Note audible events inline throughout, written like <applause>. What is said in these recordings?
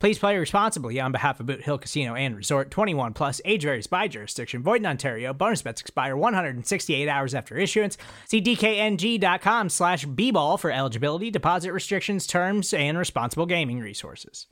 Please play responsibly on behalf of Boot Hill Casino and Resort 21 Plus, age varies by jurisdiction, void in Ontario. Bonus bets expire 168 hours after issuance. See DKNG.com slash B ball for eligibility, deposit restrictions, terms, and responsible gaming resources.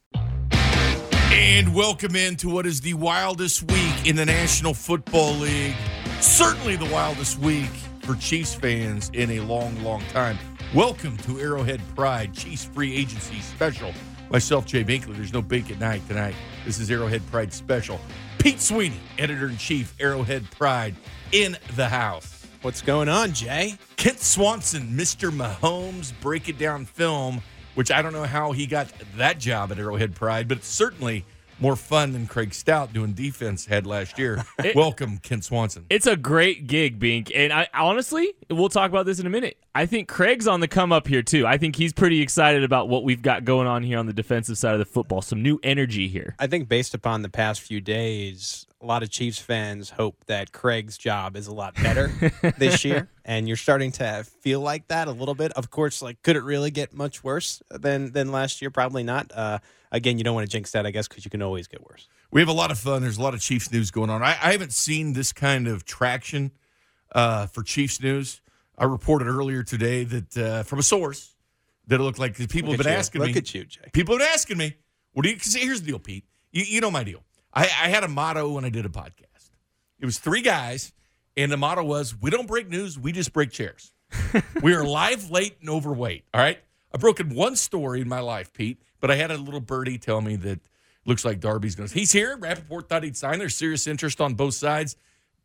And welcome into what is the wildest week in the National Football League. Certainly the wildest week for Chiefs fans in a long, long time. Welcome to Arrowhead Pride Chiefs Free Agency Special. Myself, Jay Binkley. There's no bink at night tonight. This is Arrowhead Pride Special. Pete Sweeney, editor in chief, Arrowhead Pride, in the house. What's going on, Jay? Kent Swanson, Mr. Mahomes, break it down film, which I don't know how he got that job at Arrowhead Pride, but it's certainly more fun than Craig Stout doing defense had last year. <laughs> It, Welcome, Kent Swanson. It's a great gig, Bink. And I honestly, we'll talk about this in a minute. I think Craig's on the come up here too. I think he's pretty excited about what we've got going on here on the defensive side of the football. Some new energy here. I think based upon the past few days, a lot of Chiefs fans hope that Craig's job is a lot better <laughs> this year, and you're starting to feel like that a little bit. Of course, like could it really get much worse than than last year? Probably not. Uh, again, you don't want to jinx that, I guess, because you can always get worse. We have a lot of fun. There's a lot of Chiefs news going on. I, I haven't seen this kind of traction uh, for Chiefs news. I reported earlier today that uh, from a source that it looked like people have been you. asking Look me. Look at you, Jay. People have been asking me. What do you? Cause here's the deal, Pete. You, you know my deal. I, I had a motto when I did a podcast. It was three guys, and the motto was, "We don't break news. We just break chairs." <laughs> we are live, late, and overweight. All right. I've broken one story in my life, Pete, but I had a little birdie tell me that looks like Darby's going to. He's here. Rapoport thought he'd sign. There's serious interest on both sides.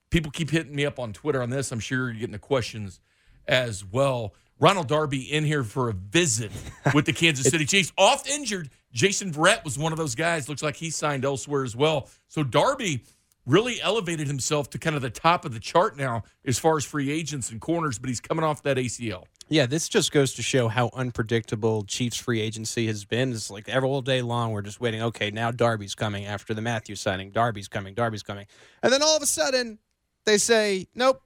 People keep hitting me up on Twitter on this. I'm sure you're getting the questions as well. Ronald Darby in here for a visit with the Kansas <laughs> City Chiefs. Off injured. Jason Verrett was one of those guys. Looks like he signed elsewhere as well. So Darby really elevated himself to kind of the top of the chart now as far as free agents and corners, but he's coming off that ACL. Yeah, this just goes to show how unpredictable Chiefs free agency has been. It's like every all day long we're just waiting. Okay, now Darby's coming after the Mathieu's signing. Darby's coming. Darby's coming, and then all of a sudden they say, "Nope,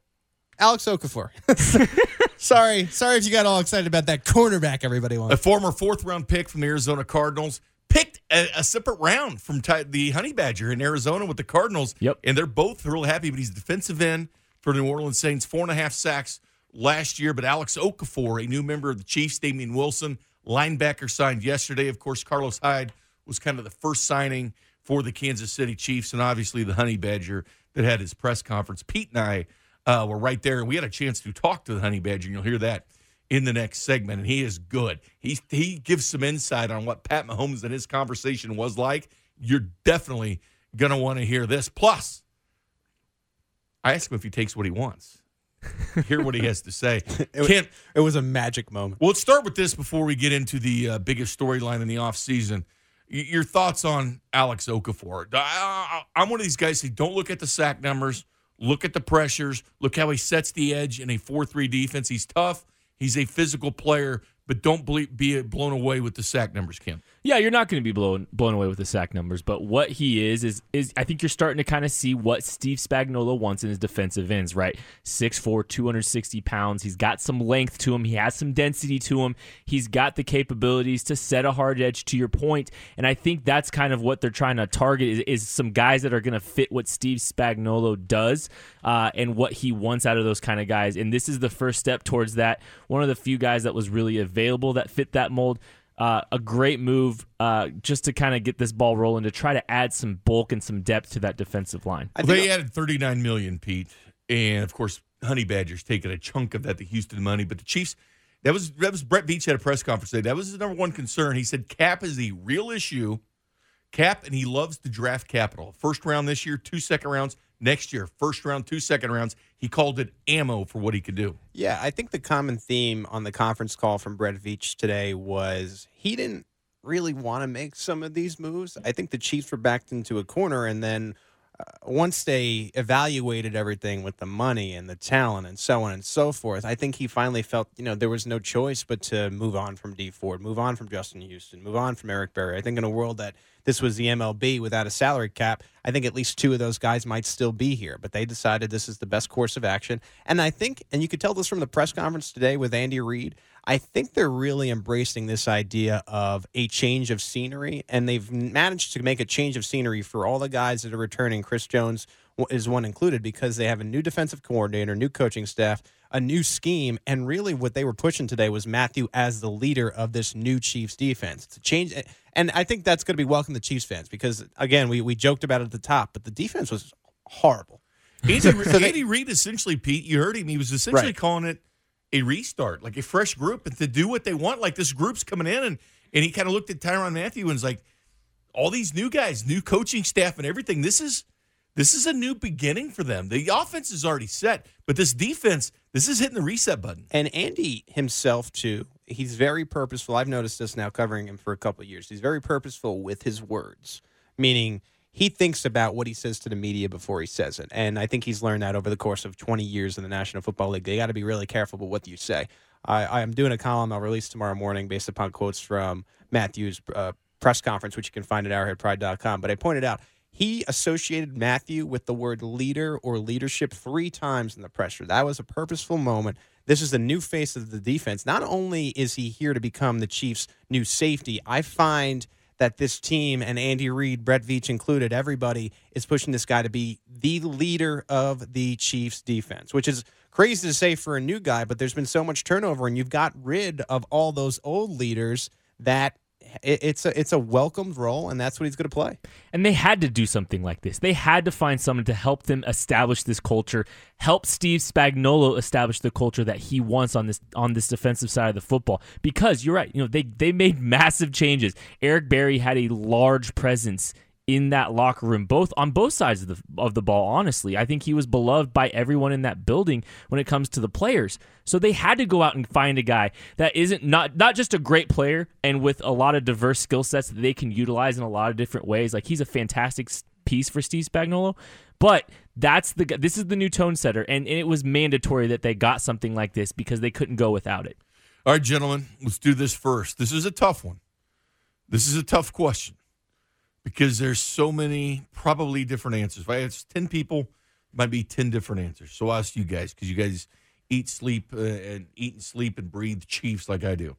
Alex Okafor." <laughs> sorry, sorry if you got all excited about that cornerback. Everybody wants a former fourth round pick from the Arizona Cardinals picked a, a separate round from ty- the Honey Badger in Arizona with the Cardinals. Yep, and they're both real happy. But he's defensive end for New Orleans Saints, four and a half sacks last year. But Alex Okafor, a new member of the Chiefs, Damien Wilson, linebacker, signed yesterday. Of course, Carlos Hyde was kind of the first signing for the Kansas City Chiefs, and obviously the Honey Badger that had his press conference. Pete and I uh, were right there, and we had a chance to talk to the Honey Badger, and you'll hear that in the next segment. And he is good. He he gives some insight on what Pat Mahomes and his conversation was like. You're definitely gonna want to hear this. Plus, I asked him if he takes what he wants. Hear what he has to say. <laughs> it, Can't, it was a magic moment. Well, let's start with this before we get into the uh, biggest storyline in the offseason. Y- your thoughts on Alex Okafor? I, am one of these guys who don't look at the sack numbers, look at the pressures, look how he sets the edge in a 4 3 defense. He's tough, he's a physical player, but don't be blown away with the sack numbers, Kim. Yeah, you're not going to be blown blown away with the sack numbers, but what he is is is I think you're starting to kind of see what Steve Spagnuolo wants in his defensive ends, right? 6'4", 260 pounds. He's got some length to him. He has some density to him. He's got the capabilities to set a hard edge. To your point, and I think that's kind of what they're trying to target is, is some guys that are going to fit what Steve Spagnuolo does uh, and what he wants out of those kind of guys. And this is the first step towards that. One of the few guys that was really available that fit that mold. Uh, a great move uh, just to kind of get this ball rolling to try to add some bulk and some depth to that defensive line. Well, they added 39 million, Pete, and of course Honey Badgers taking a chunk of that, the Houston money, but the Chiefs. That was that was Brett Veach at a press conference today. That was his number one concern. He said cap is the real issue. Cap, and he loves to draft capital. First round this year, two second rounds. Next year, first round, two second rounds. He called it ammo for what he could do. Yeah, I think the common theme on the conference call from Brett Veach today was he didn't really want to make some of these moves. I think the Chiefs were backed into a corner, and then Uh, once they evaluated everything with the money and the talent and so on and so forth, I think he finally felt you know there was no choice but to move on from D Ford, move on from Justin Houston, move on from Eric Berry. I think in a world that this was the MLB without a salary cap, I think at least two of those guys might still be here. But they decided this is the best course of action, and I think, and you could tell this from the press conference today with Andy Reid. I think they're really embracing this idea of a change of scenery, and they've managed to make a change of scenery for all the guys that are returning. Chris Jones is one included because they have a new defensive coordinator, new coaching staff, a new scheme, and really what they were pushing today was Mathieu as the leader of this new Chiefs defense. To change, and I think that's going to be welcome to Chiefs fans because again, we we joked about it at the top, but the defense was horrible. Andy, <laughs> so Andy Reid essentially, Pete, you heard him. He was essentially Right. calling it a restart, like a fresh group, and to do what they want. Like this group's coming in, and and he kind of looked at Tyrann Mathieu and was like, all these new guys, new coaching staff, and everything. This is this is a new beginning for them. The offense is already set, but this defense, this is hitting the reset button. And Andy himself too, he's very purposeful. I've noticed this now covering him for a couple years. He's very purposeful with his words, meaning he thinks about what he says to the media before he says it. And I think he's learned that over the course of 20 years in the National Football League. They got to be really careful with what you say. I, I'm doing a column I'll release tomorrow morning based upon quotes from Mathieu's uh, press conference, which you can find at arrowheadpride.com. But I pointed out he associated Mathieu with the word leader or leadership three times in the pressure. That was a purposeful moment. This is the new face of the defense. Not only is he here to become the Chiefs' new safety, I find that this team and Andy Reid, Brett Veach included, everybody is pushing this guy to be the leader of the Chiefs defense, which is crazy to say for a new guy, but there's been so much turnover and you've got rid of all those old leaders that it, it's a it's a welcomed role and that's what he's going to play. And they had to do something like this. They had to find someone to help them establish this culture, help Steve Spagnuolo establish the culture that he wants on this on this defensive side of the football. Because you're right, you know, they they made <laughs> massive changes. Eric Berry had a large presence in that locker room, both on both sides of the of the ball. Honestly, I think he was beloved by everyone in that building when it comes to the players. So they had to go out and find a guy that isn't not not just a great player and with a lot of diverse skill sets that they can utilize in a lot of different ways. Like he's a fantastic piece for Steve Spagnuolo, but that's the this is the new tone setter, and, and it was mandatory that they got something like this because they couldn't go without it. All right, gentlemen, let's do this first. This is a tough one. This is a tough question because there's so many probably different answers. If I ask 10 people, it might be 10 different answers. So I'll ask you guys because you guys eat, sleep, uh, and eat and sleep and breathe Chiefs like I do.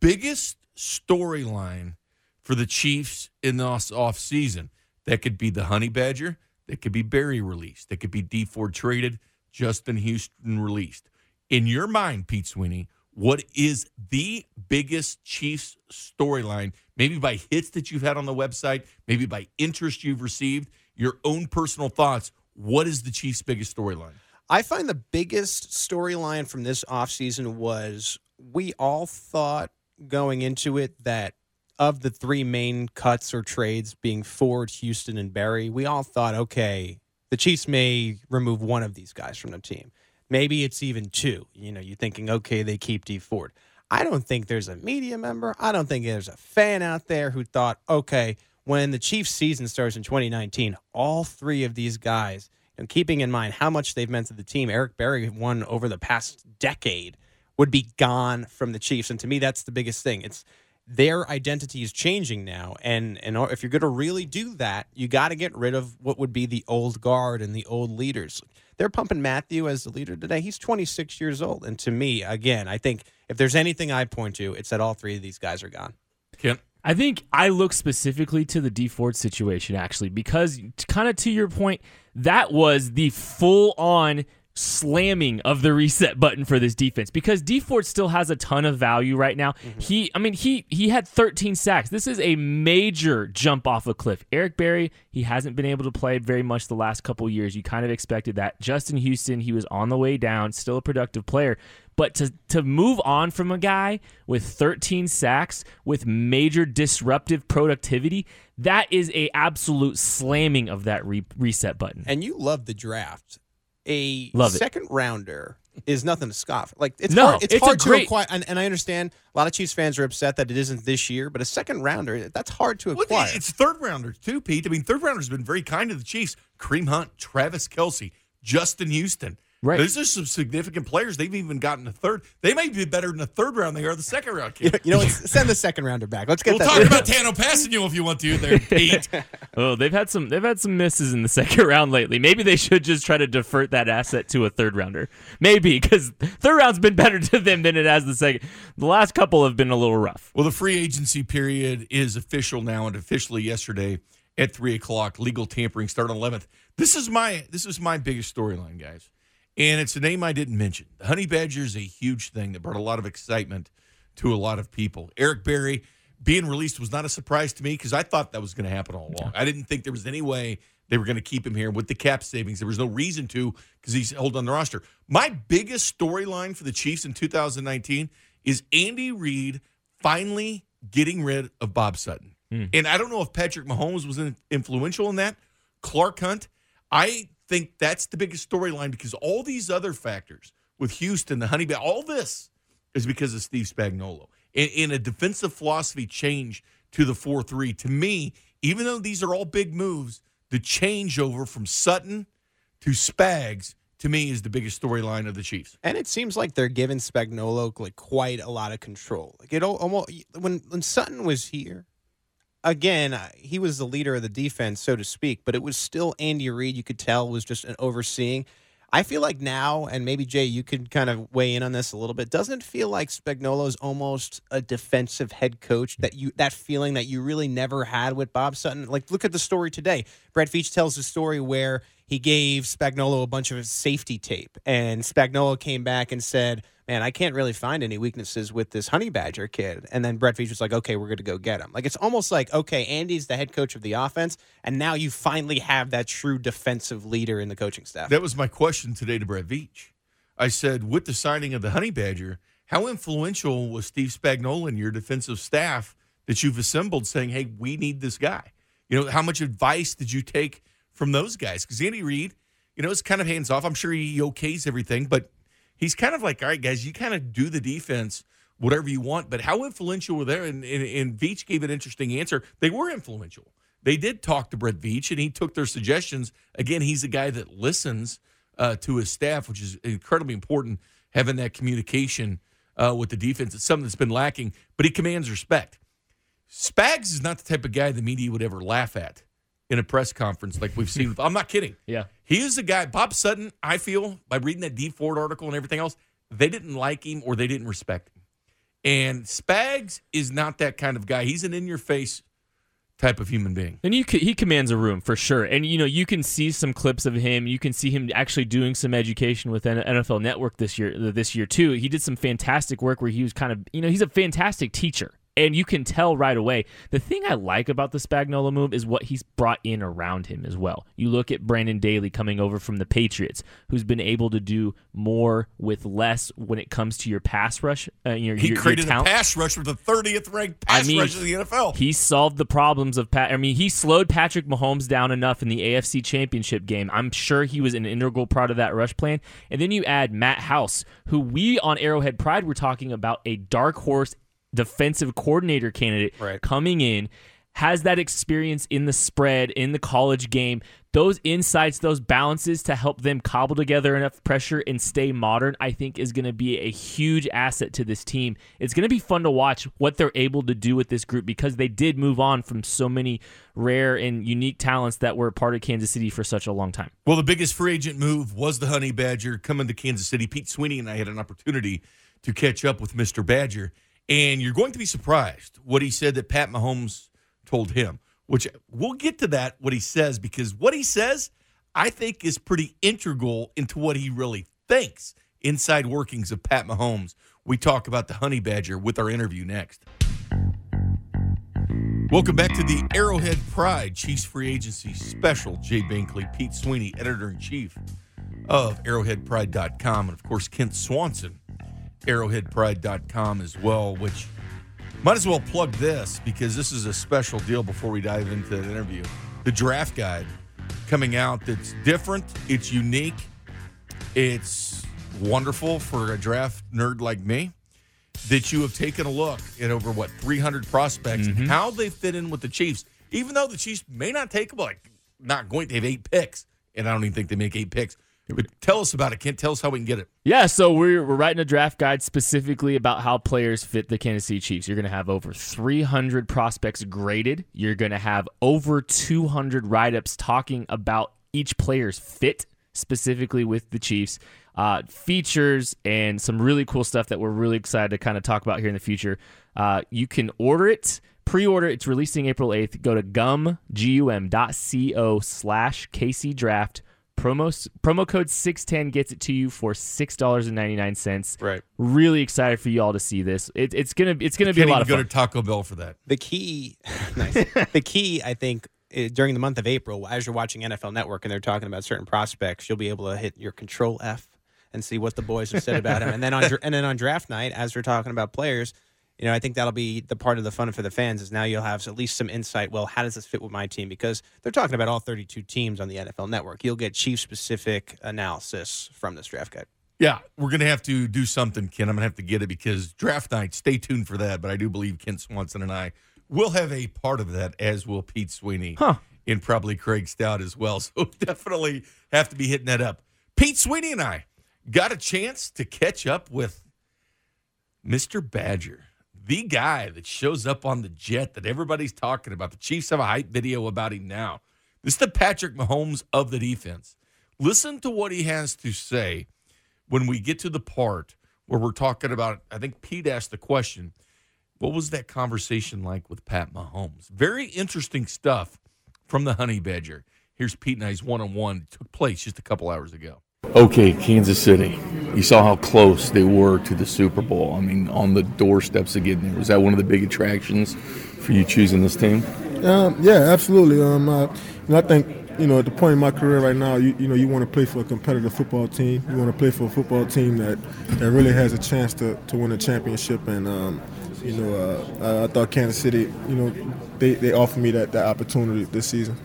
Biggest storyline for the Chiefs in the off season. That could be the Honey Badger. That could be Berry released. That could be D Ford traded. Justin Houston released. In your mind, Pete Sweeney, what is the biggest Chiefs storyline? Maybe by hits that you've had on the website, maybe by interest you've received, your own personal thoughts. What is the Chiefs' biggest storyline? I find the biggest storyline from this offseason was we all thought going into it that of the three main cuts or trades being Ford, Houston, and Berry, we all thought, okay, the Chiefs may remove one of these guys from the team. Maybe it's even two. You know, you're thinking, okay, they keep D Ford. I don't think there's a media member. I don't think there's a fan out there who thought, okay, when the Chiefs season starts in 2019, all three of these guys, and keeping in mind how much they've meant to the team, Eric Berry won over the past decade, would be gone from the Chiefs. And to me, that's the biggest thing. It's their identity is changing now, and and if you're going to really do that, you got to get rid of what would be the old guard and the old leaders. They're pumping Mathieu as the leader today. He's 26 years old, and to me, again, I think if there's anything I point to, it's that all three of these guys are gone. Kent? I think I look specifically to the D Ford situation actually because kind of to your point, that was the full on slamming of the reset button for this defense because D Ford still has a ton of value right now. Mm-hmm. He I mean he he had 13 sacks. This is a major jump off a cliff. Eric Berry, he hasn't been able to play very much the last couple years. You kind of expected that. Justin Houston, he was on the way down, still a productive player. But to to move on from a guy with 13 sacks with major disruptive productivity, that is a absolute slamming of that re- reset button. And you love the draft a Love second rounder is nothing to scoff. Like it's No, hard, it's, it's a hard great- to acquire, and, and I understand a lot of Chiefs fans are upset that it isn't this year. But a second rounder, that's hard to Well, acquire. it's third rounders too, Pete. I mean, third rounders have been very kind to the Chiefs. Kareem Hunt, Travis Kelce, Justin Houston. Right. Those are some significant players. They've even gotten a third. They may be better in the third round than they are the second round. Kid. you know, send the second rounder back. Let's get We'll that. talk <laughs> about Tanoh Kpassagnon if you want to there, <laughs> Pete. Oh, they've had some they've had some misses in the <laughs> second round lately. Maybe they should just try to divert that asset to a third rounder. Maybe because third round's been better to them than it has the second. The last couple have been a little rough. Well, the free agency period is official now, and officially yesterday at three o'clock. Legal tampering start on eleventh. This is my this is my biggest storyline, guys, and it's a name I didn't mention. The Honey Badger is a huge thing that brought a lot of excitement to a lot of people. Eric Berry being released was not a surprise to me because I thought that was going to happen all along. I didn't think there was any way they were going to keep him here with the cap savings. There was no reason to because he's held on the roster. My biggest storyline for the Chiefs in 2019 is Andy Reid finally getting rid of Bob Sutton. Hmm. And I don't know if Patrick Mahomes was influential in that. Clark Hunt, I think that's the biggest storyline because all these other factors with Houston, the Honey all this is because of Steve Spagnuolo. In, in a defensive philosophy change to the 4 3, to me, even though these are all big moves, the changeover from Sutton to Spags, to me, is the biggest storyline of the Chiefs. And it seems like they're giving Spagnuolo like quite a lot of control. Like it al- almost when when Sutton was here, again uh, he was the leader of the defense, so to speak. But it was still Andy Reid. You could tell was just an overseeing. I feel like now, and maybe Jay, you could kind of weigh in on this a little bit. Doesn't feel like Spagnuolo is almost a defensive head coach that you that feeling that you really never had with Bob Sutton? Like, look at the story today. Brett Veach tells the story where he gave Spagnuolo a bunch of safety tape, and Spagnuolo came back and said, "Man, I can't really find any weaknesses with this Honey Badger kid." And then Brett Veach was like, "Okay, we're going to go get him." Like it's almost like, okay, Andy's the head coach of the offense, and now you finally have that true defensive leader in the coaching staff. That was my question today to Brett Veach. I said, with the signing of the Honey Badger, how influential was Steve Spagnuolo in your defensive staff that you've assembled saying, hey, we need this guy? You know, how much advice did you take from those guys? Because Andy Reid, you know, is kind of hands off. I'm sure he okays everything, but he's kind of like, all right, guys, you kind of do the defense whatever you want. But how influential were they? And, and, and Veach gave an interesting answer. They were influential. They did talk to Brett Veach, and he took their suggestions. Again, he's a guy that listens uh, to his staff, which is incredibly important. Having that communication uh, with the defense, it's something that's been lacking. But he commands respect. Spags is not the type of guy the media would ever laugh at in a press conference like we've seen. I'm not kidding. Yeah. He is a guy, Bob Sutton, I feel, by reading that D Ford article and everything else, they didn't like him or they didn't respect him. And Spags is not that kind of guy. He's an in your face type of human being. And you, he commands a room for sure. And you know, you can see some clips of him. You can see him actually doing some education with NFL Network this year. This year too, he did some fantastic work where he was kind of, you know, he's a fantastic teacher. And you can tell right away. The thing I like about the Spagnuolo move is what he's brought in around him as well. You look at Brendan Daly coming over from the Patriots, who's been able to do more with less when it comes to your pass rush. Uh, your, He your, your created a pass rush with the 30th ranked pass I mean, rush in the NFL. He solved the problems of Pat. I mean, he slowed Patrick Mahomes down enough in the AFC Championship game. I'm sure he was an integral part of that rush plan. And then you add Matt House, who we on Arrowhead Pride were talking about a dark horse defensive coordinator candidate Right. coming in. Has that experience in the spread, in the college game, those insights, those balances to help them cobble together enough pressure and stay modern, I think is going to be a huge asset to this team. It's going to be fun to watch what they're able to do with this group because they did move on from so many rare and unique talents that were part of Kansas City for such a long time. Well, the biggest free agent move was the Honey Badger coming to Kansas City. Pete Sweeney and I had an opportunity to catch up with Mr. Badger, and you're going to be surprised what he said that Pat Mahomes told him, which we'll get to that, what he says, because what he says, I think is pretty integral into what he really thinks inside workings of Pat Mahomes. We talk about the Honey Badger with our interview next. Welcome back to the Arrowhead Pride Chiefs Free Agency Special. Jay Binkley, Pete Sweeney, editor in chief of arrowheadpride.com, and of course, Kent Swanson, arrowheadpride.com as well, which might as well plug this because this is a special deal before we dive into the interview. The draft guide coming out that's different, it's unique, it's wonderful for a draft nerd like me that you have taken a look at over what 300 prospects and mm-hmm. how they fit in with the Chiefs. Even though the Chiefs may not take them, like not going to have eight picks, and I don't even think they make eight picks. Tell us about it, Kent. Tell us how we can get it. Yeah, so we're, we're writing a draft guide specifically about how players fit the Kansas City Chiefs. You're going to have over 300 prospects graded. You're going to have over 200 write ups talking about each player's fit specifically with the Chiefs. Uh, features and some really cool stuff that we're really excited to kind of talk about here in the future. Uh, you can order it, pre-order. It's releasing April 8th. Go to gum, G-U-M.co slash KC Draft. Promo, promo code 610 gets it to you for $6.99. Right. Really excited for you all to see this. It, it's going to it's gonna be a lot even of go fun. to Taco Bell for that. The key, <laughs> nice. the key, I think, during the month of April, as you're watching NFL Network and they're talking about certain prospects, you'll be able to hit your Control F and see what the boys have said about him. And then on dra- <laughs> and then on draft night, as we're talking about players, you know, I think that'll be the part of the fun for the fans is now you'll have at least some insight. Well, how does this fit with my team? Because they're talking about all 32 teams on the NFL Network. You'll get chief specific analysis from this draft guide. Yeah, we're going to have to do something, Kent. I'm going to have to get it because draft night, stay tuned for that. But I do believe Kent Swanson and I will have a part of that, as will Pete Sweeney Huh. and probably Craig Stout as well. <laughs> So definitely have to be hitting that up. Pete Sweeney and I got a chance to catch up with Mr. Badger, the guy that shows up on the jet that everybody's talking about. The Chiefs have a hype video about him now. This is the Patrick Mahomes of the defense. Listen to what he has to say when we get to the part where we're talking about. I think Pete asked the question what was that conversation like with Pat Mahomes? Very interesting stuff from the Honey Badger. Here's Pete and I's one on one. Took place just a couple hours ago. Okay, Kansas City. You saw how close they were to the Super Bowl. I mean, on the doorsteps of getting there. Was that one of the big attractions for you choosing this team? Um, yeah, absolutely. Um, know, I think you know at the point in my career right now, you, you know, you want to play for a competitive football team. You want to play for a football team that, that really has a chance to, to win a championship. And um, you know, uh, I, I thought Kansas City, you know, they, they offered me that, that opportunity this season.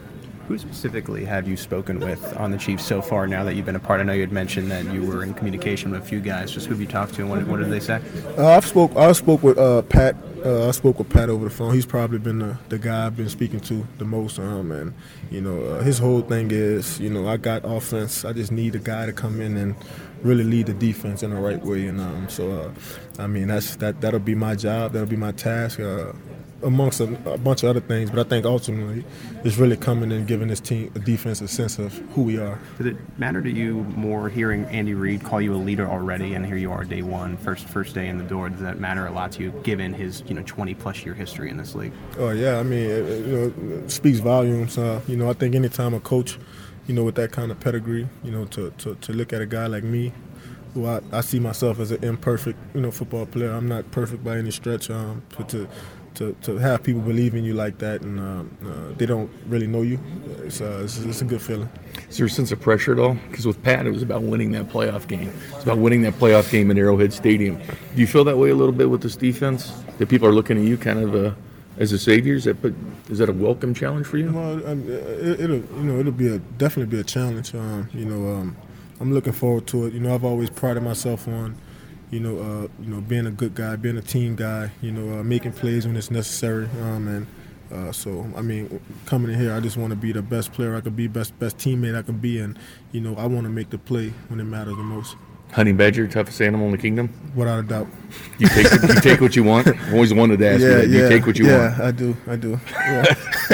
Who specifically have you spoken with on the Chiefs so far now that you've been a part? I know you had mentioned that you were in communication with a few guys. Just who have you talked to and what, what did they say? Uh, I've spoke. I spoke with uh, Pat. Uh, I spoke with Pat over the phone. He's probably been the, the guy I've been speaking to the most. Um, and you know, uh, his whole thing is, you know, I got offense. I just need a guy to come in and really lead the defense in the right way. And um, so, uh, I mean, that's that. That'll be my job. That'll be my task. Amongst a, a bunch of other things, but I think ultimately it's really coming and giving this team a defense a sense of who we are. Did it matter to you more hearing Andy Reid call you a leader already, and here you are, day one, first first day in the door? Does that matter a lot to you, given his you know 20 plus year history in this league? Oh yeah, I mean, it, it, you know, it speaks volumes. Uh, you know, I think anytime a coach, you know, with that kind of pedigree, you know, to, to, to look at a guy like me, who I, I see myself as an imperfect, you know, football player. I'm not perfect by any stretch. Um, but to to, to have people believe in you like that and um, uh, they don't really know you, it's, uh, it's, it's a good feeling. Is there a sense of pressure at all? Because with Pat, it was about winning that playoff game. It's about winning that playoff game in Arrowhead Stadium. Do you feel that way a little bit with this defense? That people are looking at you kind of uh, as a savior? Is that, is that a welcome challenge for you? Well, um, it, it'll you know it'll be a definitely be a challenge. Um, you know, um, I'm looking forward to it. You know, I've always prided myself on, you know, uh, you know, being a good guy, being a team guy. You know, uh, making plays when it's necessary. Um, and uh, so, I mean, coming in here, I just want to be the best player I could be, best best teammate I can be, and you know, I want to make the play when it matters the most, Honey Badger, toughest animal in the kingdom? without a doubt. You take, you take what you want? <laughs> I've always wanted to ask you that. You take what you yeah, want. Yeah, I do, I do. Yeah.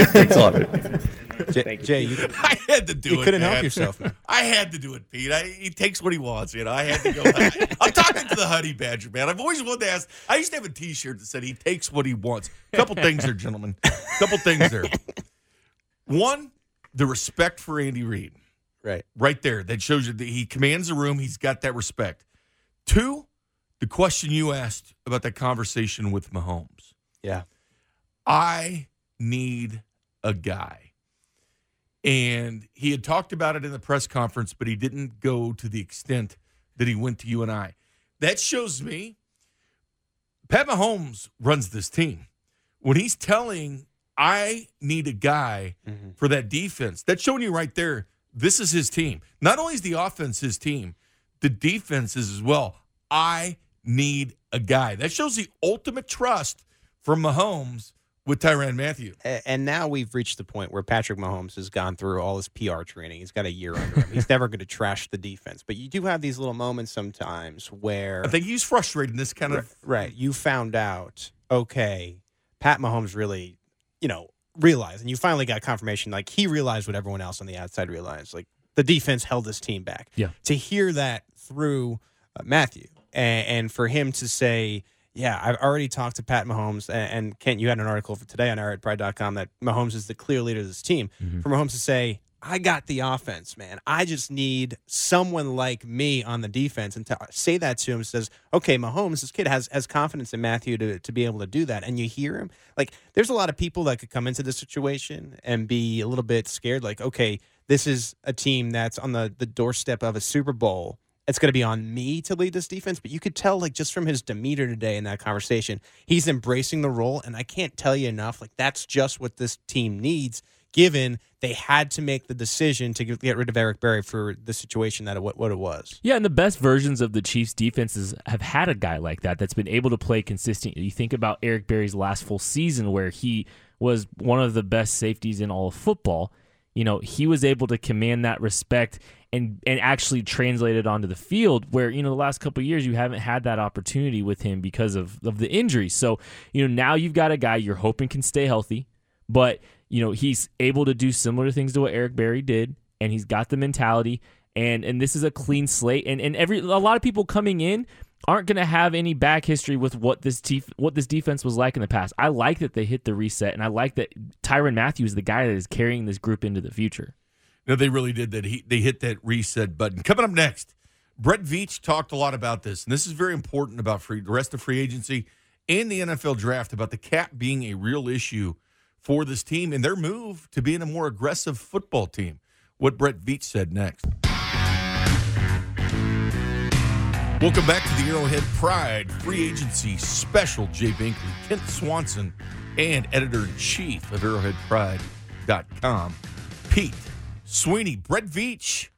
Thanks a lot. <laughs> Jay, Jay you, <laughs> I had to do you it. couldn't man. help yourself, man. I had to do it, Pete. I, he takes what he wants. You know, I had to go. <laughs> I'm talking to the Honey Badger, man. I've always wanted to ask. I used to have a T-shirt that said "He takes what he wants." A couple things there, gentlemen. A couple things there. One, the respect for Andy Reid. Right. right there. That shows you that he commands the room. He's got that respect. Two, the question you asked about that conversation with Mahomes. Yeah. I need a guy. And he had talked about it in the press conference, but he didn't go to the extent that he went to you and I. That shows me Pat Mahomes runs this team. When he's telling, I need a guy mm-hmm. for that defense, that's showing you right there, this is his team. Not only is the offense his team, the defense is as well. I need a guy. That shows the ultimate trust from Mahomes with Tyrann Mathieu. And now we've reached the point where Patrick Mahomes has gone through all his PR training. He's got a year under him. He's <laughs> never going to trash the defense. But you do have these little moments sometimes where I think he's frustrated in this kind of Right. You found out, okay, Pat Mahomes really, you know, realized, and you finally got confirmation, like he realized what everyone else on the outside realized. Like the defense held this team back. Yeah. To hear that through uh, Matthew and, and for him to say, yeah, I've already talked to Pat Mahomes, and, and Kent, you had an article for today on arrowheadpride.com that Mahomes is the clear leader of this team. Mm-hmm. For Mahomes to say, I got the offense, man. I just need someone like me on the defense. And to say that to him says, okay, Mahomes, this kid has has confidence in Mathieu to, to be able to do that. And you hear him. Like, there's a lot of people that could come into this situation and be a little bit scared, like, okay, this is a team that's on the, the doorstep of a Super Bowl. It's going to be on me to lead this defense. But you could tell, like, just from his demeanor today in that conversation, he's embracing the role. And I can't tell you enough. Like, that's just what this team needs given they had to make the decision to get rid of Eric Berry for the situation that it, what it was. Yeah, and the best versions of the Chiefs defenses have had a guy like that that's been able to play consistently. You think about Eric Berry's last full season where he was one of the best safeties in all of football. You know, he was able to command that respect and and actually translate it onto the field where, you know, the last couple years you haven't had that opportunity with him because of, of the injury. So, you know, now you've got a guy you're hoping can stay healthy, but you know, he's able to do similar things to what Eric Berry did, and he's got the mentality. And and this is a clean slate. And and every a lot of people coming in aren't going to have any back history with what this what this defense was like in the past. I like that they hit the reset, and I like that Tyrann Mathieu's is the guy that is carrying this group into the future. No, they really did that. He, they hit that reset button. Coming up next, Brett Veach talked a lot about this, and this is very important about free, the rest of free agency and the NFL draft about the cap being a real issue for this team and their move to being a more aggressive football team. What Brett Veach said next. Welcome back to the Arrowhead Pride Free Agency Special. Jay Binkley, Kent Swanson, and editor in chief of ArrowheadPride.com, Pete Sweeney. Brett Veach,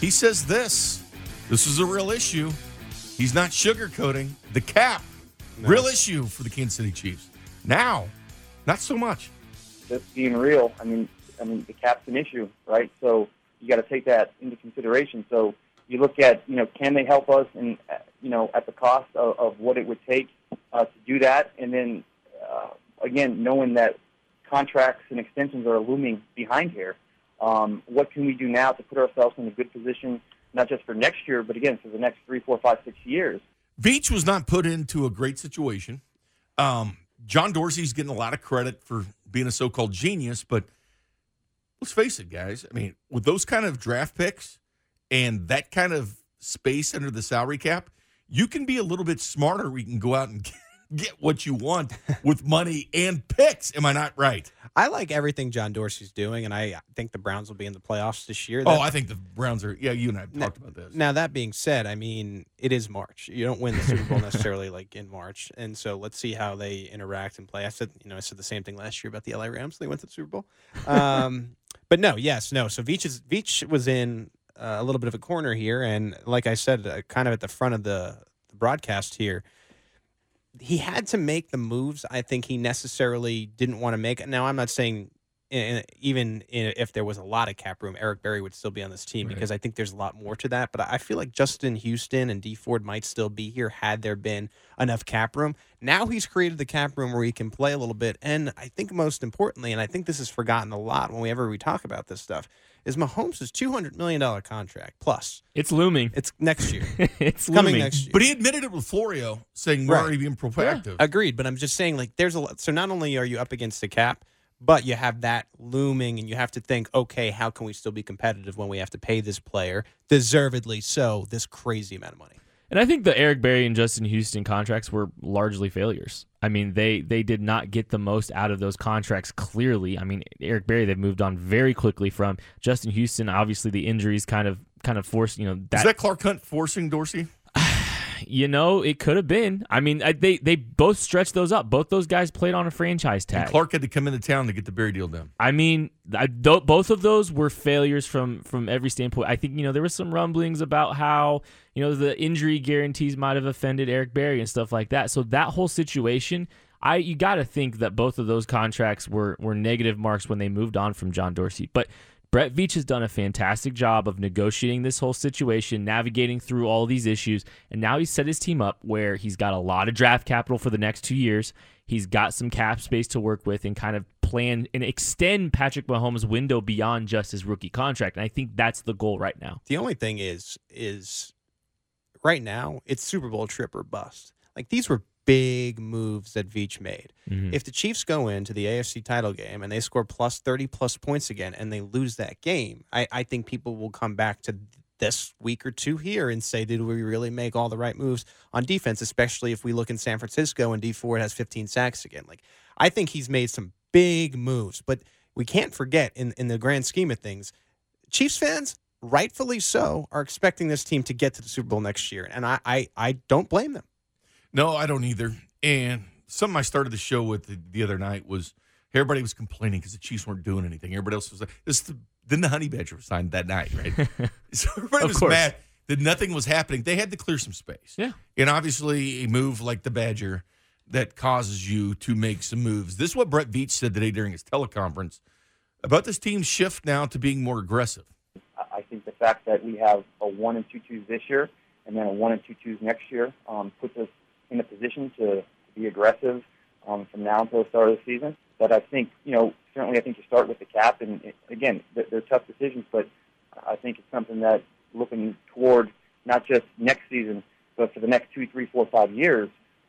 he says this this is a real issue. He's not sugarcoating the cap. Real issue for the Kansas City Chiefs. Now, not so much. just being real, I mean, I mean, the cap's an issue, right? So you got to take that into consideration. So you look at, you know, can they help us, and you know, at the cost of, of what it would take uh, to do that, and then uh, again, knowing that contracts and extensions are looming behind here, um, what can we do now to put ourselves in a good position, not just for next year, but again for the next three, four, five, six years? Veach was not put into a great situation. Um, John Dorsey's getting a lot of credit for being a so-called genius, but let's face it, guys. I mean, with those kind of draft picks and that kind of space under the salary cap, you can be a little bit smarter. We can go out and get what you want with money and picks. Am I not right? I like everything John Dorsey's doing, and I think the Browns will be in the playoffs this year. Oh, I think the Browns are. Yeah, you and I have talked about this. Now that being said, I mean it is March. You don't win the Super Bowl <laughs> necessarily like in March, and so let's see how they interact and play. I said, you know, I said the same thing last year about the LA Rams. They went to the Super Bowl, um, <laughs> but no, yes, no. So Veach is Veach was in uh, a little bit of a corner here, and like I said, uh, kind of at the front of the, the broadcast here. He had to make the moves. I think he necessarily didn't want to make. Now, I'm not saying in, even in, if there was a lot of cap room, Eric Berry would still be on this team because I think there's a lot more to that. But I feel like Justin Houston and D Ford might still be here had there been enough cap room. Now he's created the cap room where he can play a little bit. And I think most importantly, and I think this is forgotten a lot whenever we talk about this stuff, is Mahomes' $200 million contract plus. It's looming. It's next year. <laughs> it's coming looming. next year. But he admitted it with Florio, saying we're Right. already being proactive. Agreed, but I'm just saying, like, there's a lot. So not only are you up against the cap, But you have that looming, and you have to think, okay, how can we still be competitive when we have to pay this player, deservedly so, this crazy amount of money? And I think the Eric Berry and Justin Houston contracts were largely failures. I mean, they they did not get the most out of those contracts. Clearly, I mean, Eric Berry they've moved on very quickly from Justin Houston. Obviously, the injuries kind of kind of forced you know that. Is that Clark Hunt forcing Dorsey? You know, it could have been. I mean, I, they they both stretched those up. Both those guys played on a franchise tag. And Clark had to come into town to get the Berry deal done. I mean, I, th- both of those were failures from from every standpoint. I think you know there was some rumblings about how you know the injury guarantees might have offended Eric Berry and stuff like that. So that whole situation. I you got to think that both of those contracts were were negative marks when they moved on from John Dorsey. But Brett Veach has done a fantastic job of negotiating this whole situation, navigating through all these issues, and now he's set his team up where he's got a lot of draft capital for the next two years. He's got some cap space to work with and kind of plan and extend Patrick Mahomes' window beyond just his rookie contract. And I think that's the goal right now. The only thing is, is right now it's Super Bowl trip or bust. Like these were big moves that Veach made. Mm-hmm. If the Chiefs go into the AFC title game and they score plus 30 plus points again and they lose that game, I, I think people will come back to this week or two here and say, did we really make all the right moves on defense, especially if we look in San Francisco and Dee Ford has 15 sacks again? Like, I think he's made some big moves, but we can't forget in, in the grand scheme of things, Chiefs fans, rightfully so, are expecting this team to get to the Super Bowl next year. And I, I, I don't blame them. No, I don't either. And something I started the show with the, the other night was everybody was complaining because the Chiefs weren't doing anything. Everybody else was like, this the, then the Honey Badger was signed that night, right? <laughs> so everybody was course. mad that nothing was happening. They had to clear some space. Yeah. And obviously, a move like the Badger that causes you to make some moves. This is what Brett Veach said today during his teleconference about this team's shift now to being more aggressive. I think the fact that we have a one and two twos this year and then a one and two twos next year um, puts us in a position to, be aggressive um, from now until the start of the season. But I think, you know, certainly I think you start with the cap, and it, again, they're, they're tough decisions, but I think it's something that looking toward not just next season, but for the next two, three, four, five years,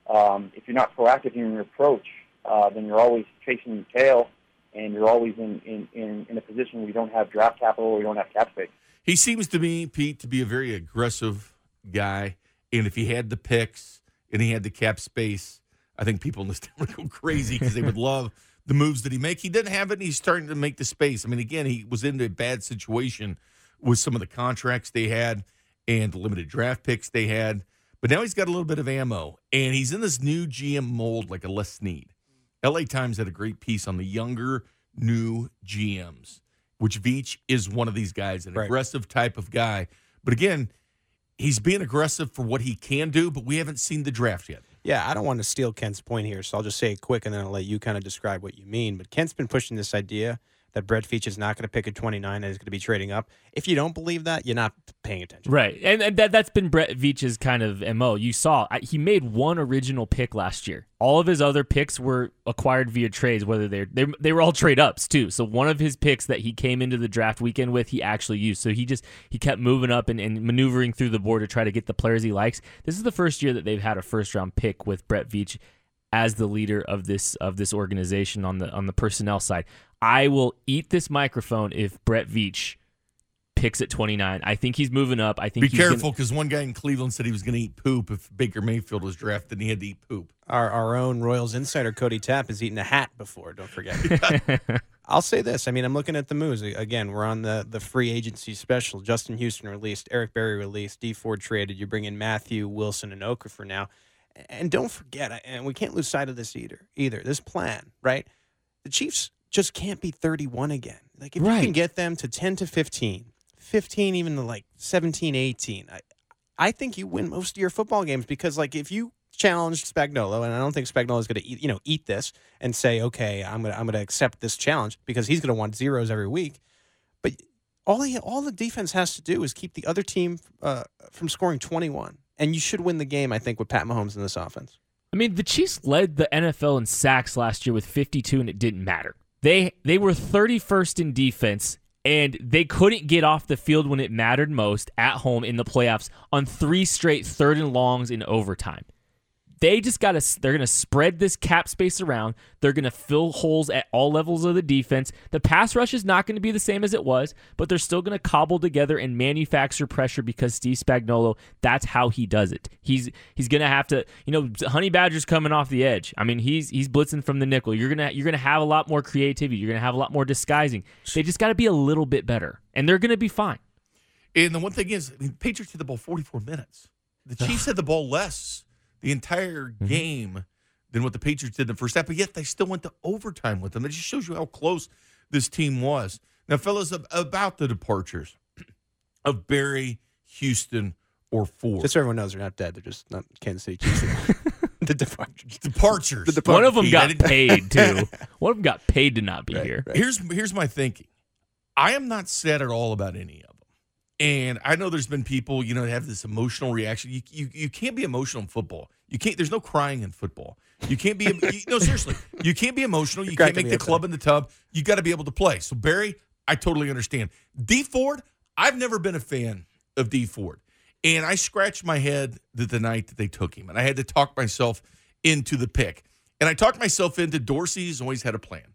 um, if you're not proactive in your approach, uh, then you're always chasing your tail, and you're always in, in, in, in a position where you don't have draft capital or you don't have cap space. He seems to me, Pete, to be a very aggressive guy, and if he had the picks and he had the cap space, I think people in this <laughs> town would go crazy because they would love the moves that he make. He didn't have it, and he's starting to make the space. I mean, again, he was in a bad situation with some of the contracts they had and the limited draft picks they had. But now he's got a little bit of ammo, and he's in this new GM mold like a Les Snead. LA Times had a great piece on the younger, new GMs, which Veach is one of these guys, an right. aggressive type of guy. But again, he's being aggressive for what he can do, but we haven't seen the draft yet. Yeah, I don't want to steal Kent's point here, so I'll just say it quick and then I'll let you kind of describe what you mean. But Kent's been pushing this idea that Brett Veach is not going to pick a 29 and is going to be trading up. If you don't believe that, you're not paying attention. Right. And, and that, that's been Brett Veach's kind of MO. You saw I, he made one original pick last year. All of his other picks were acquired via trades, whether they're, they they were all trade ups too. So one of his picks that he came into the draft weekend with, he actually used. So he just he kept moving up and, and maneuvering through the board to try to get the players he likes. This is the first year that they've had a first round pick with Brett Veach as the leader of this of this organization on the on the personnel side. I will eat this microphone if Brett Veach picks at 29. I think he's moving up. I think be careful because one guy in Cleveland said he was going to eat poop if Baker Mayfield was drafted and he had to eat poop. Our our own Royals insider Cody Tapp has eaten a hat before. Don't forget. <laughs> I'll say this. I mean, I'm looking at the moves again. We're on the the free agency special. Justin Houston released, Eric Berry released, D Ford traded. You bring in Mathieu Wilson and Okafor now. And don't forget, and we can't lose sight of this either. Either this plan, right? The Chiefs just can't be 31 again. Like if right. you can get them to 10 to 15, 15 even to like 17, 18, I, I think you win most of your football games because like if you challenge Spagnuolo, and I don't think Spagnuolo is going to eat, you know eat this and say, okay, I'm gonna I'm gonna accept this challenge because he's going to want zeros every week. But all he, all the defense has to do is keep the other team uh, from scoring 21 and you should win the game. I think with Pat Mahomes in this offense. I mean, the Chiefs led the NFL in sacks last year with 52, and it didn't matter. They they were 31st in defense, and they couldn't get off the field when it mattered most at home in the playoffs on three straight third and longs in overtime. They just got to they're going to spread this cap space around. They're going to fill holes at all levels of the defense. The pass rush is not going to be the same as it was, but they're still going to cobble together and manufacture pressure because Steve Spagnuolo, that's how he does it. He's he's going to have to, you know, Honey Badger's coming off the edge. I mean, he's he's blitzing from the nickel. You're going to you're going to have a lot more creativity. You're going to have a lot more disguising. They just got to be a little bit better, and they're going to be fine. And the one thing is, I mean, Patriots had the ball 44 minutes. The Chiefs had the ball less the entire Mm-hmm. game than what the Patriots did in the first half, but yet they still went to overtime with them. It just shows you how close this team was. Now, fellas, about the departures <clears throat> of Berry, Houston, or Ford. Just so everyone knows, they're not dead. They're just not Kansas City Chiefs. <laughs> the departures. departures. The One of them got paid too. <laughs> One of them got paid to not be here. Here's here's my thinking. I am not sad at all about any of them. And I know there's been people, you know, that have this emotional reaction. You, you you can't be emotional in football. You can't. There's no crying in football. You can't be. you, no, seriously, you can't be emotional. You can't make the club in the tub. You got to be able to play. So Berry, I totally understand. Dee Ford, I've never been a fan of Dee Ford, and I scratched my head the, the night that they took him, and I had to talk myself into the pick, and I talked myself into Dorsey's always had a plan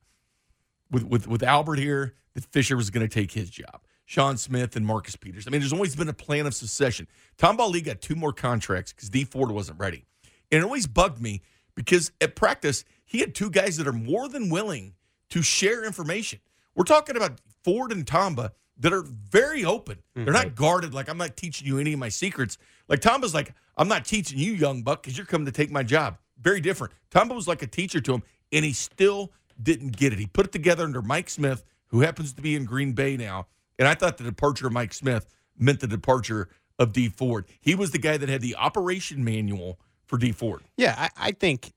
with with with Albert here that Fisher was going to take his job. Sean Smith and Marcus Peters. I mean, there's always been a plan of secession. Tamba Hali got two more contracts because D Ford wasn't ready, and it always bugged me because at practice he had two guys that are more than willing to share information. We're talking about Ford and Tamba that are very open. They're not mm-hmm. guarded like I'm not teaching you any of my secrets. Like Tamba's like I'm not teaching you, young buck, because you're coming to take my job. Very different. Tamba was like a teacher to him, and he still didn't get it. He put it together under Mike Smith, who happens to be in Green Bay now. And I thought the departure of Mike Smith meant the departure of Dee Ford. He was the guy that had the operation manual for Dee Ford. Yeah, I, I think,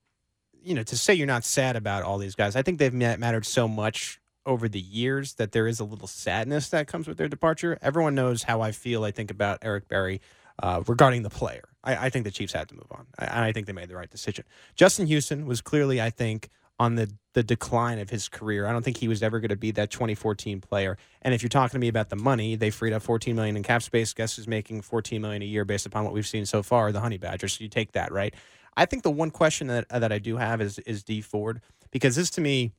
you know, to say you're not sad about all these guys, I think they've mattered so much over the years that there is a little sadness that comes with their departure. Everyone knows how I feel, I think, about Eric Berry uh, regarding the player. I, I think the Chiefs had to move on. I, I think they made the right decision. Justin Houston was clearly, I think, on the, the decline of his career. I don't think he was ever going to be that 2014 player. And if you're talking to me about the money, they freed up 14 million in cap space. Guess who's making 14 million a year based upon what we've seen so far? The Honey Badgers. So you take that, right? I think the one question that that I do have is is Dee Ford because this to me,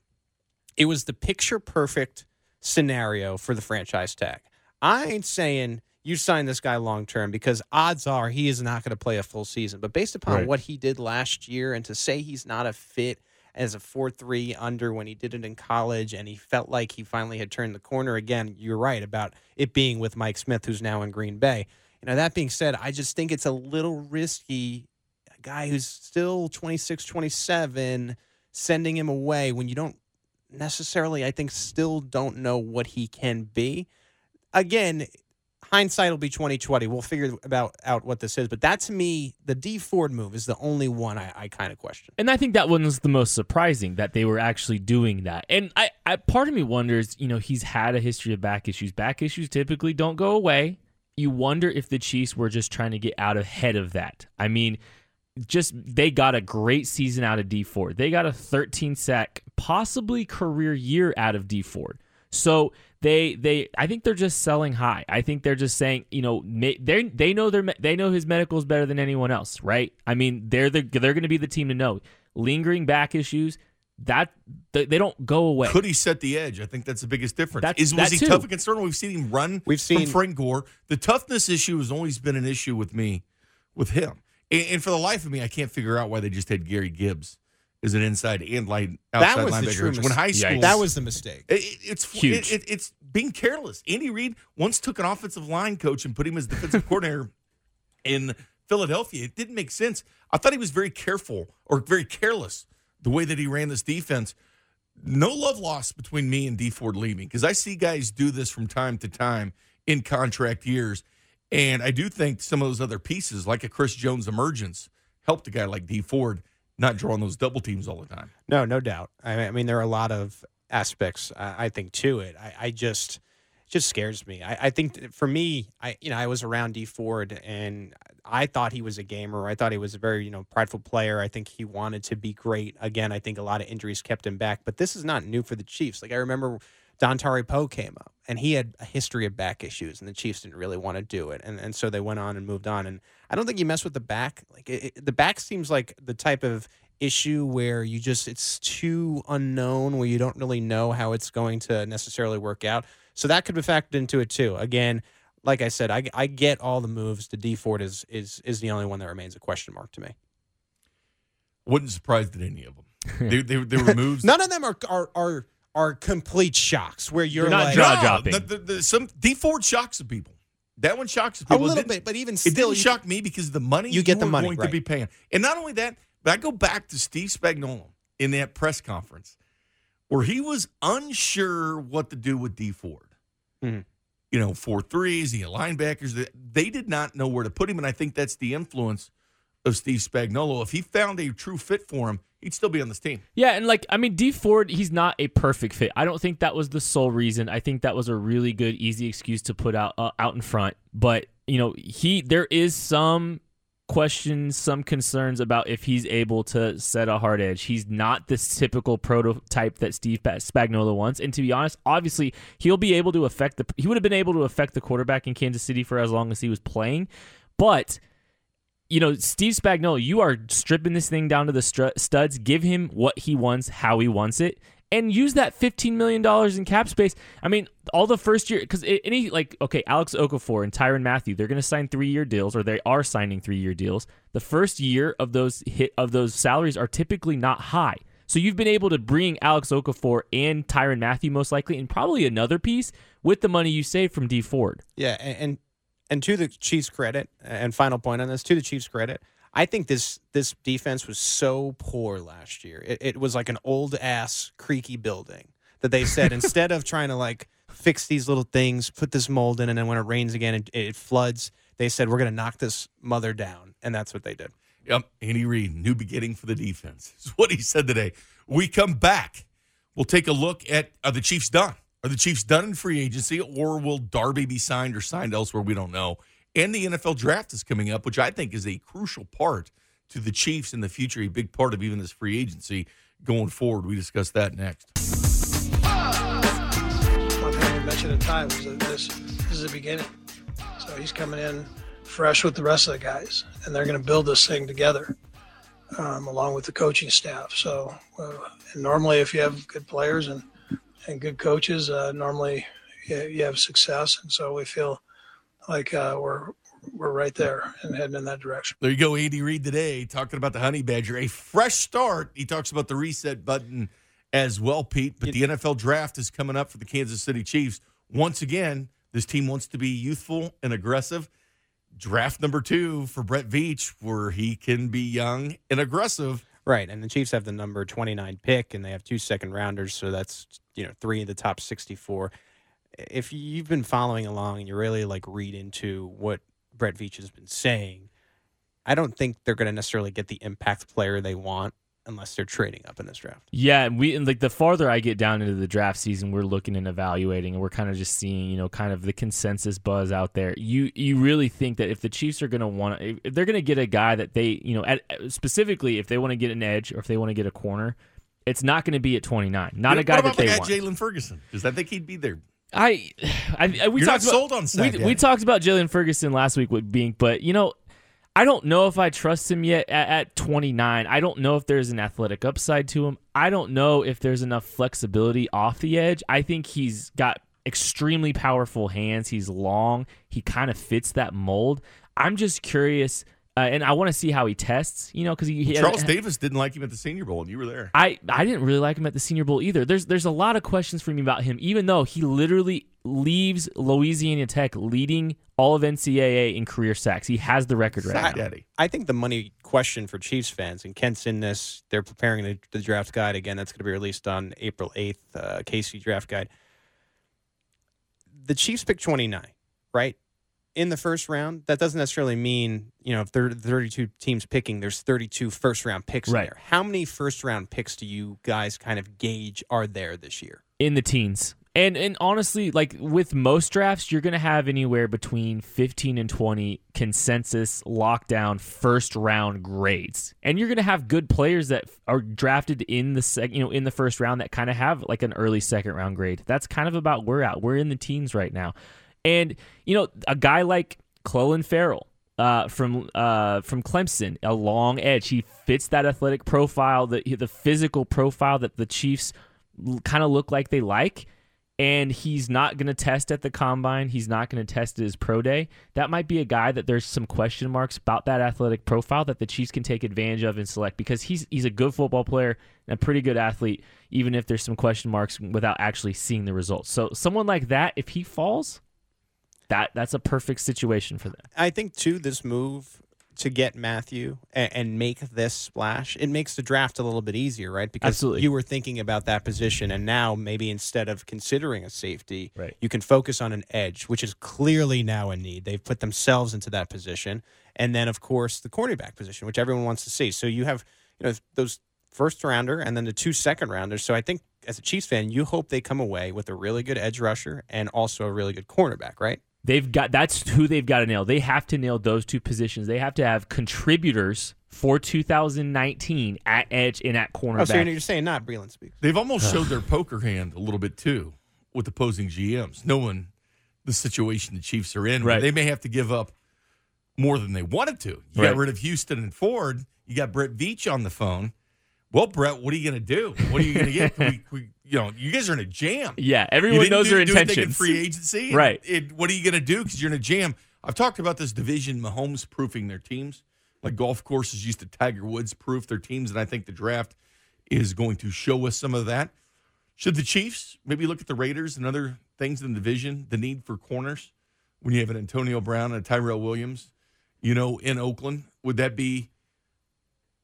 it was the picture perfect scenario for the franchise tag. I ain't saying you sign this guy long term because odds are he is not going to play a full season. But based upon Right. what he did last year, and to say he's not a fit as a four three under when he did it in college, and he felt like he finally had turned the corner again. You're right about it being with Mike Smith, who's now in Green Bay. You know, that being said, I just think it's a little risky. A guy who's still 26, 27, sending him away when you don't necessarily, I think, still don't know what he can be. Again, hindsight will be 2020. We'll figure about out what this is. But that to me, the Dee Ford move is the only one I, I kind of question. And I think that one's the most surprising that they were actually doing that. And I, I part of me wonders, you know, he's had a history of back issues. Back issues typically don't go away. You wonder if the Chiefs were just trying to get out ahead of that. I mean, just they got a great season out of Dee Ford. They got a 13 sack, possibly career year out of Dee Ford. So they they I think they're just selling high. I think they're just saying, you know, they they know their they know his medicals better than anyone else, right? I mean, they're the they're going to be the team to know. Lingering back issues that they, they don't go away. Could he set the edge? I think that's the biggest difference. That's- Is was that he too. tough against Sterling? We've seen him run. We've seen- from Frank Gore. The toughness issue has always been an issue with me, with him. And, and for the life of me, I can't figure out why they just had Gary Gibbs as an inside and light outside that was the linebacker. true when high school, That was the mistake. It- it- it's Huge. It, it- it's being careless. Andy Reid once took an offensive line coach and put him as defensive <laughs> coordinator in Philadelphia. It didn't make sense. I thought he was very careful or very careless the way that he ran this defense. No love lost between me and Dee Ford leaving because I see guys do this from time to time in contract years. And I do think some of those other pieces, like a Chris Jones emergence, helped a guy like D Ford not drawing those double teams all the time. No, no doubt. I mean, there are a lot of aspects I, think to it. I, I just just scares me. I, I think for me, I you know I was around Dee Ford and I thought he was a gamer. I thought he was a very you know prideful player. I think he wanted to be great. Again, I think a lot of injuries kept him back. But this is not new for the Chiefs. Like I remember Dontari Poe came up and he had a history of back issues, and the Chiefs didn't really want to do it, and and so they went on and moved on. And I don't think you mess with the back. Like it, it- the back seems like the type of issue where you just it's too unknown, where you don't really know how it's going to necessarily work out. So that could be factored into it too. Again, like I said, I, I get all the moves. The Dee Ford is is is the only one that remains a question mark to me. Wasn't surprised at any of them. <laughs> They, they, they were moves. <laughs> None of them are are are, are complete shocks where you're They're not like jaw dropping. The, the, the, some Dee Ford shocks the people. That one shocks the a little bit, but even It still, didn't you- shock me because the money You get the money, going right. to be paying, and not only that, but I go back to Steve Spagnuolo in that press conference where he was unsure what to do with Dee Ford. Mhm. You know, four threes, he had linebackers. They did not know where to put him, and I think that's the influence of Steve Spagnuolo. If he found a true fit for him, he'd still be on this team. Yeah, and like I mean, Dee Ford, he's not a perfect fit. I don't think that was the sole reason. I think that was a really good, easy excuse to put out uh, out in front. But you know, he there is some questions, some concerns about if he's able to set a hard edge. He's not this typical prototype that Steve Pa- Spagnuolo wants. And to be honest, obviously he'll be able to affect the. He would have been able to affect the quarterback in Kansas City for as long as he was playing, but you know, Steve Spagnuolo, you are stripping this thing down to the studs. Give him what he wants, how he wants it, and use that $15 million in cap space. I mean, all the first year, because any, like, okay, Alex Okafor and Tyrann Mathieu, they're going to sign three year deals, or they are signing three year deals. The first year of those hit of those salaries are typically not high. So you've been able to bring Alex Okafor and Tyrann Mathieu, most likely, and probably another piece with the money you saved from Dee Ford. Yeah, and, and and to the Chiefs' credit, and final point on this, to the Chiefs' credit, I think this this defense was so poor last year. It, it was like an old ass creaky building that they said <laughs> instead of trying to like fix these little things, put this mold in, and then when it rains again, it, it floods. They said we're going to knock this mother down, and that's what they did. Yep, Andy Reid, new beginning for the defense. Is what he said today. We come back. We'll take a look at are the Chiefs done? Are the Chiefs done in free agency, or will Darby be signed or signed elsewhere? We don't know. And the NFL draft is coming up, which I think is a crucial part to the Chiefs in the future, a big part of even this free agency going forward. We discuss that next. One thing we mentioned at the time was this, this is the beginning. So he's coming in fresh with the rest of the guys, and they're going to build this thing together, um, along with the coaching staff. So, uh, normally, if you have good players and and good coaches, uh, normally you, you have success. And so we feel like uh, we're we're right there and heading in that direction. There you go, Andy Reid today talking about the Honey Badger. A fresh start. He talks about the reset button as well, Pete. But the NFL draft is coming up for the Kansas City Chiefs. Once again, this team wants to be youthful and aggressive. Draft number two for Brett Veach, where he can be young and aggressive. Right, and the Chiefs have the number 29 pick, and they have two second rounders, so that's you know three of the top 64. If you've been following along and you really like read into what Brett Veach has been saying, I don't think they're going to necessarily get the impact player they want unless they're trading up in this draft. Yeah, and we and like the farther I get down into the draft season, we're looking and evaluating, and we're kind of just seeing, you know, kind of the consensus buzz out there. You you really think that if the Chiefs are going to want, to if they're going to get a guy that they, you know, at, specifically if they want to get an edge or if they want to get a corner, it's not going to be at twenty nine. Not a What guy about that the they guy want. Jaylon Ferguson? Because I think he'd be there. I, <sighs> I, I we You're talked not about, sold on Sack we, we talked about Jaylon Ferguson last week with being, but you know, I don't know if I trust him yet at, at 29. I don't know if there's an athletic upside to him. I don't know if there's enough flexibility off the edge. I think he's got extremely powerful hands. He's long. He kind of fits that mold. I'm just curious, uh, and I want to see how he tests. You know, because he, he Charles hasn't- Davis didn't like him at the Senior Bowl, and you were there. I, I didn't really like him at the Senior Bowl either. There's there's a lot of questions for me about him, even though he literally leaves Louisiana Tech leading all of NCAA in career sacks. He has the record right Sack now. Daddy. I think the money question for Chiefs fans, and Kent's in this, they're preparing the, the draft guide again. That's going to be released on April 8th, uh, KC draft guide. The Chiefs pick 29, right? In the first round, that doesn't necessarily mean, you know, if there are 32 teams picking, there's 32 first round picks in Right. there. How many first round picks do you guys kind of gauge are there this year? In the teens, And and honestly, like with most drafts, you're going to have anywhere between 15 and 20 consensus lockdown first round grades. And you're going to have good players that are drafted in the sec, you know, in the first round that kind of have like an early second round grade. That's kind of about where we're at. We're in the teens right now. And you know, a guy like Clelin Ferrell uh, from uh, from Clemson, a long edge. He fits that athletic profile, the the physical profile that the Chiefs kind of look like they like. And he's not going to test at the combine. He's not going to test at his pro day. That might be a guy that there's some question marks about that athletic profile that the Chiefs can take advantage of and select because he's he's a good football player and a pretty good athlete, even if there's some question marks without actually seeing the results. So someone like that, if he falls, that that's a perfect situation for them. I think too this move to get Mathieu and, and, make this splash, it makes the draft a little bit easier, right? Because Absolutely. you were thinking about that position, and now maybe instead of considering a safety, right. you can focus on an edge, which is clearly now a need. They've put themselves into that position, and then of course the cornerback position, which everyone wants to see. So you have you know those first rounder and then the two second rounders. So I think as a Chiefs fan, you hope they come away with a really good edge rusher and also a really good cornerback, right? They've got that's who they've got to nail. They have to nail those two positions. They have to have contributors for 2019 at edge and at cornerback. Oh, so you're saying not Breeland Speaks. They've almost showed <sighs> their poker hand a little bit too with opposing GMs, knowing the situation the Chiefs are in. Right. They may have to give up more than they wanted to. You Right. got rid of Houston and Ford. You got Brett Veach on the phone. Well, Brett, what are you going to do? What are you going to get? <laughs> we, we, you know, you guys are in a jam. Yeah, everyone knows do, their do intentions. free agency, <laughs> Right. It, what are you going to do? Because you're in a jam. I've talked about this division, Mahomes proofing their teams, like golf courses used to Tiger Woods proof their teams, and I think the draft is going to show us some of that. Should the Chiefs maybe look at the Raiders and other things in the division, the need for corners when you have an Antonio Brown and a Tyrell Williams, you know, in Oakland? Would that be?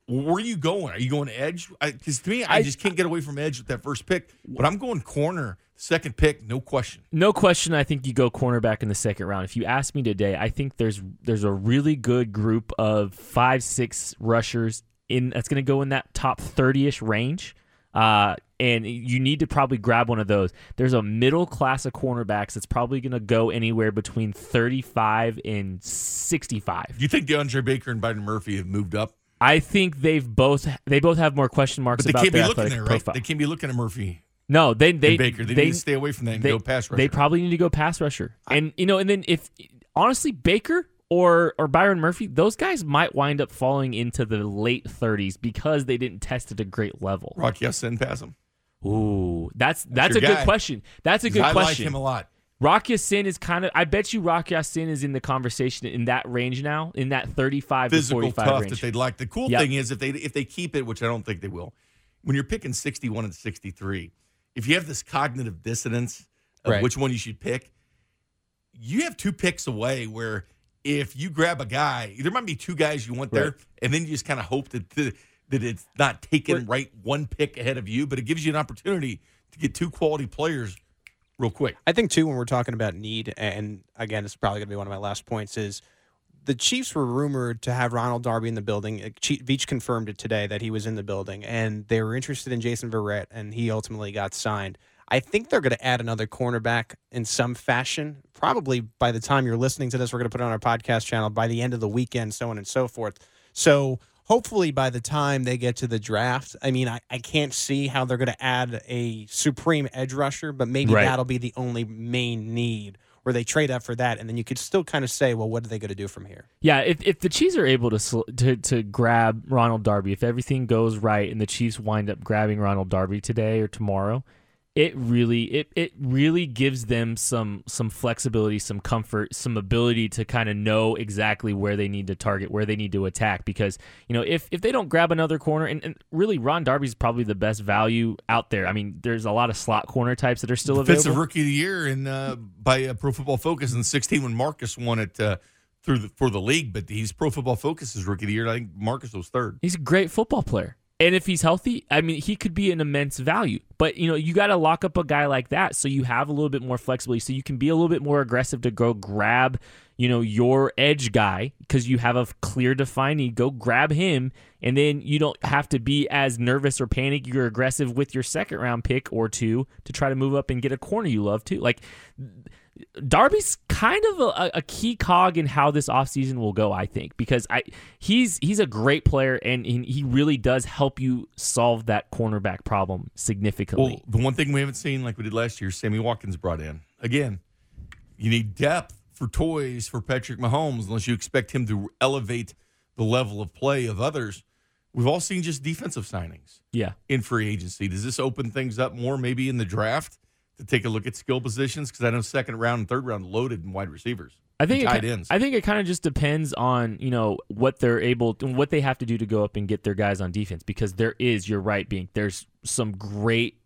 Where are you going? Are you going edge? Because to me, I, I- just can't get away from edge with that first pick. But I'm going corner, second pick, no question. No question. I think you go cornerback in the second round. If you ask me today, I think there's there's a really good group of five six rushers in that's going to go in that top thirty ish range. Uh, and you need to probably grab one of those. There's a middle class of cornerbacks that's probably going to go anywhere between 35 and 65. Do you think DeAndre Baker and Byron Murphy have moved up? I think they've both they both have more question marks But they about can't be their looking athletic there, right? profile. They can't be looking at Murphy No, they they and Baker. They, need to stay away from that and they, go pass rusher. They probably need to go pass rusher. and you know, and then if honestly Baker or or Byron Murphy, those guys might wind up falling into the late 30s because they didn't test at a great level. Rock Ya-Sin pass him. Ooh, that's that's, your a good question. That's a good I question. like him a lot. Rock Sin is kind of. I bet you Rock Sin is in the conversation in that range now, in that 35 Physical to 45 tough range. that they'd like. The cool Yep. thing is if they if they keep it, which I don't think they will, when you're picking 61 and 63, if you have this cognitive dissonance of Right. which one you should pick, you have two picks away where if you grab a guy, there might be two guys you want there, Right. and then you just kind of hope that the, that it's not taken right one pick ahead of you, but it gives you an opportunity to get two quality players real quick. I think too when we're talking about need, and again, is probably going to be one of my last points. Is the Chiefs were rumored to have Ronald Darby in the building. Uh, Veach confirmed it today that he was in the building, and they were interested in Jason Verrett, and he ultimately got signed. I think they're going to add another cornerback in some fashion. Probably by the time you're listening to this, we're going to put it on our podcast channel by the end of the weekend, so on and so forth. So hopefully by the time they get to the draft, I mean, I, I can't see how they're going to add a supreme edge rusher, but maybe Right. that'll be the only main need where they trade up for that, and then you could still kind of say, well, what are they going to do from here? Yeah, if, if the Chiefs are able to, sl- to to grab Ronald Darby, if everything goes right and the Chiefs wind up grabbing Ronald Darby today or tomorrow, it really it, it really gives them some some flexibility, some comfort, some ability to kind of know exactly where they need to target, where they need to attack. Because you know if if they don't grab another corner, and, and really Ron Darby's probably the best value out there. I mean, there's a lot of slot corner types that are still Defensive available. rookie of the year in uh, by uh, Pro Football Focus in 16 when Marcus won it uh, through the, for the league, but he's Pro Football Focus's rookie of the year. I think Marcus was third. He's a great football player. And if he's healthy, I mean, he could be an immense value. But you know, you got to lock up a guy like that so you have a little bit more flexibility, so you can be a little bit more aggressive to go grab, you know, your edge guy because you have a clear defined need. Go grab him, and then you don't have to be as nervous or panic. You're aggressive with your second round pick or two to try to move up and get a corner you love too. Like Darby's kind of a, a, key cog in how this offseason will go, I think, because I he's he's a great player and he really does help you solve that cornerback problem significantly. Well, the one thing we haven't seen like we did last year, Sammy Watkins brought in. Again, you need depth for toys for Patrick Mahomes unless you expect him to elevate the level of play of others. We've all seen just defensive signings. Yeah. In free agency. Does this open things up more maybe in the draft? To take a look at skill positions because I know second round and third round loaded in wide receivers. I think tight it, ends. I think it kind of just depends on you know what they're able, to, what they have to do to go up and get their guys on defense because there is, you're right, being there's some great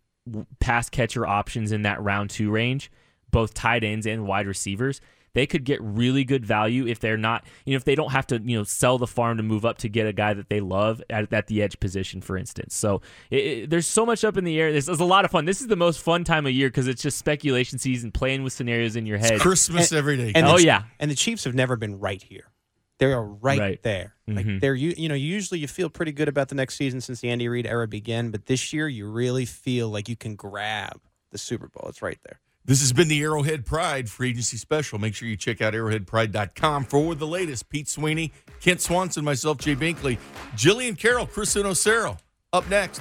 pass catcher options in that round two range, both tight ends and wide receivers they could get really good value if they're not, you know, if they don't have to, you know, sell the farm to move up to get a guy that they love at, at the edge position, for instance. So it, it, there's so much up in the air. This is a lot of fun. This is the most fun time of year because it's just speculation season, playing with scenarios in your head. It's Christmas and, every day. And oh the, yeah, and the Chiefs have never been right here. They are right, right. there. Like mm-hmm. they're you, you know usually you feel pretty good about the next season since the Andy Reid era began, but this year you really feel like you can grab the Super Bowl. It's right there. This has been the Arrowhead Pride Free Agency Special. Make sure you check out arrowheadpride.com for the latest. Pete Sweeney, Kent Swanson, myself, Jay Binkley, Jillian Carroll, Chris Unocero. Up next.